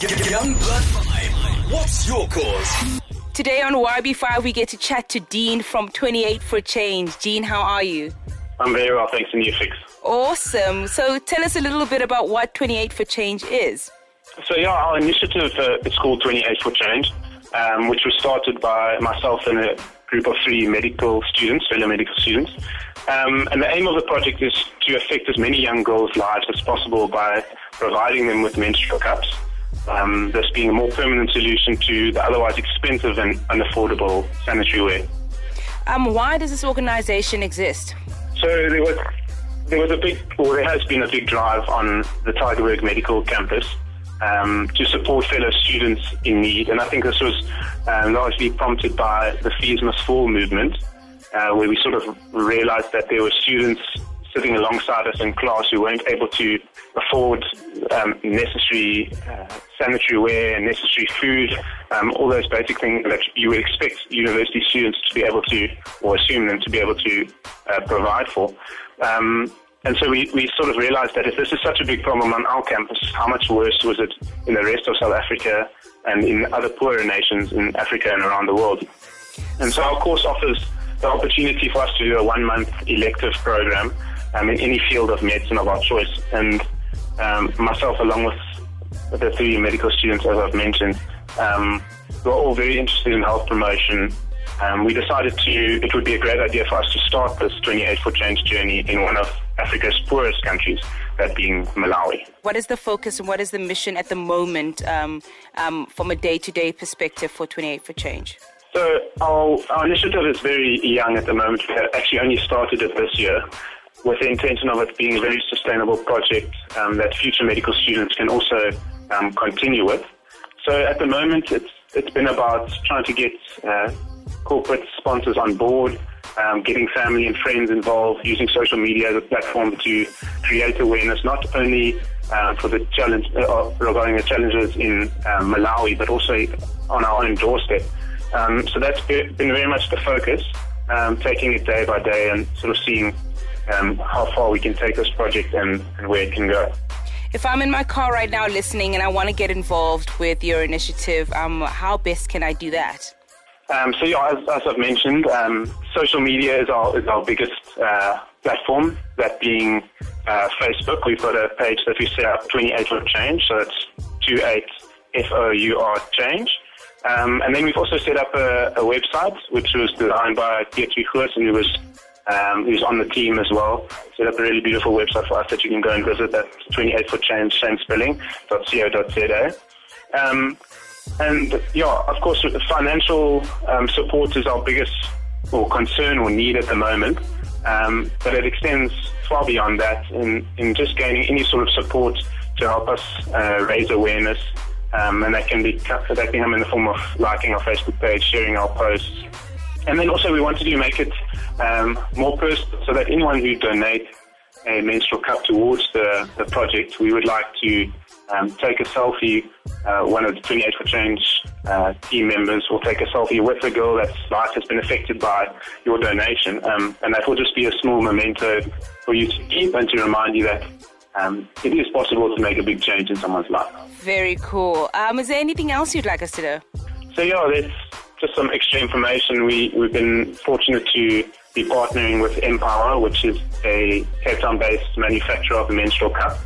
Young Blood Vibe. What's your cause? Today on YB5, we get to chat to Dean from 28 for Change. Dean, how are you? I'm very well, thanks, and you fix. Awesome. So tell us a little bit about what 28 for Change is. So yeah, our initiative uh, it's called 28 for Change, um, which was started by myself and a group of three medical students, fellow medical students. Um, and the aim of the project is to affect as many young girls' lives as possible by providing them with menstrual cups. Um, this being a more permanent solution to the otherwise expensive and unaffordable sanitary wear. Um, why does this organization exist? So there was there was a big, or there has been a big drive on the Tygerberg Medical Campus um, to support fellow students in need, and I think this was uh, largely prompted by the Fees Must Fall movement, uh, where we sort of realized that there were students sitting alongside us in class who weren't able to afford um, necessary uh, sanitary wear necessary food, um, all those basic things that you would expect university students to be able to, or assume them to be able to uh, provide for. Um, and so we, we sort of realized that if this is such a big problem on our campus, how much worse was it in the rest of South Africa and in other poorer nations in Africa and around the world? And so our course offers the opportunity for us to do a one month elective program um, in any field of medicine of our choice. And um, myself, along with the three medical students, as I've mentioned, um, we're all very interested in health promotion. Um, we decided to, it would be a great idea for us to start this 28 for Change journey in one of Africa's poorest countries, that being Malawi. What is the focus and what is the mission at the moment um, um, from a day to day perspective for 28 for Change? So, our, our initiative is very young at the moment. We actually only started it this year with the intention of it being a very sustainable project um, that future medical students can also um, continue with. So, at the moment, it's, it's been about trying to get uh, corporate sponsors on board um, getting family and friends involved, using social media as a platform to create awareness, not only uh, for the challenge uh, regarding the challenges in uh, Malawi, but also on our own doorstep. Um, so that's been very much the focus, um, taking it day by day and sort of seeing um, how far we can take this project and, and where it can go. If I'm in my car right now listening and I want to get involved with your initiative, um, how best can I do that? Um, so yeah, as, as I've mentioned, um, social media is our is our biggest uh, platform. That being uh, Facebook, we've got a page that we set up 28 for change. So it's 28 F O U R change. Um, and then we've also set up a, a website which was designed by Pietri and who was um, who's on the team as well. Set up a really beautiful website for us that you can go and visit. That's 28 for change, same spelling, Um, and yeah, of course, financial um, support is our biggest or concern or need at the moment. Um, but it extends far beyond that in, in just gaining any sort of support to help us uh, raise awareness. Um, and that can be that can come in the form of liking our Facebook page, sharing our posts, and then also we wanted to make it um, more personal so that anyone who donate a menstrual cup towards the, the project, we would like to um, take a selfie. Uh, one of the 28 for Change uh, team members will take a selfie with a girl that's life has been affected by your donation, um, and that will just be a small memento for you to keep and to remind you that um, it is possible to make a big change in someone's life. Very cool. Um, is there anything else you'd like us to do? So yeah, there's just some extra information. We we've been fortunate to be partnering with Empower, which is a Cape Town-based manufacturer of a menstrual cup.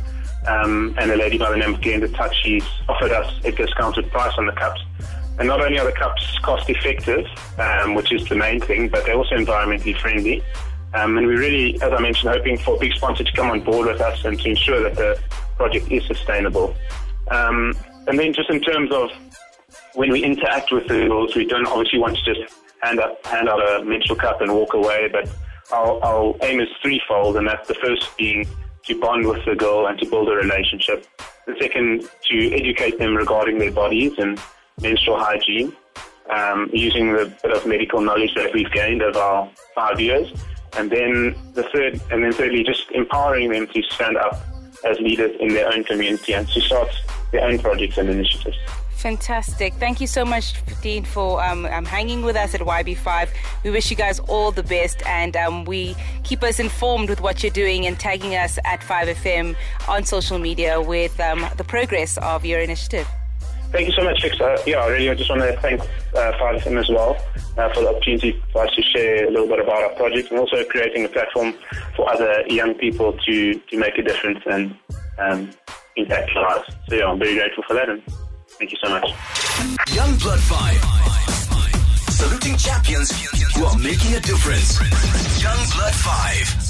Um, and a lady by the name of Glenda Touch, she's offered us a discounted price on the cups. And not only are the cups cost effective, um, which is the main thing, but they're also environmentally friendly. Um, and we're really, as I mentioned, hoping for a big sponsor to come on board with us and to ensure that the project is sustainable. Um, and then just in terms of when we interact with the girls, we don't obviously want to just hand, up, hand out a menstrual cup and walk away, but our, our aim is threefold, and that's the first being to bond with the girl and to build a relationship. The second, to educate them regarding their bodies and menstrual hygiene, um, using the bit of medical knowledge that we've gained over our five years. And then the third, and then thirdly, just empowering them to stand up as leaders in their own community and to start their own projects and initiatives. Fantastic. Thank you so much, Dean, for um, um, hanging with us at YB5. We wish you guys all the best and um, we keep us informed with what you're doing and tagging us at 5FM on social media with um, the progress of your initiative. Thank you so much, Fixer. Uh, yeah, really, I just want to thank uh, 5FM as well uh, for the opportunity for us to share a little bit about our project and also creating a platform for other young people to, to make a difference and um, impact lives. So, yeah, I'm very grateful for that. And, Thank you so much. Young Blood 5. Saluting champions who are making a difference. Young Blood 5.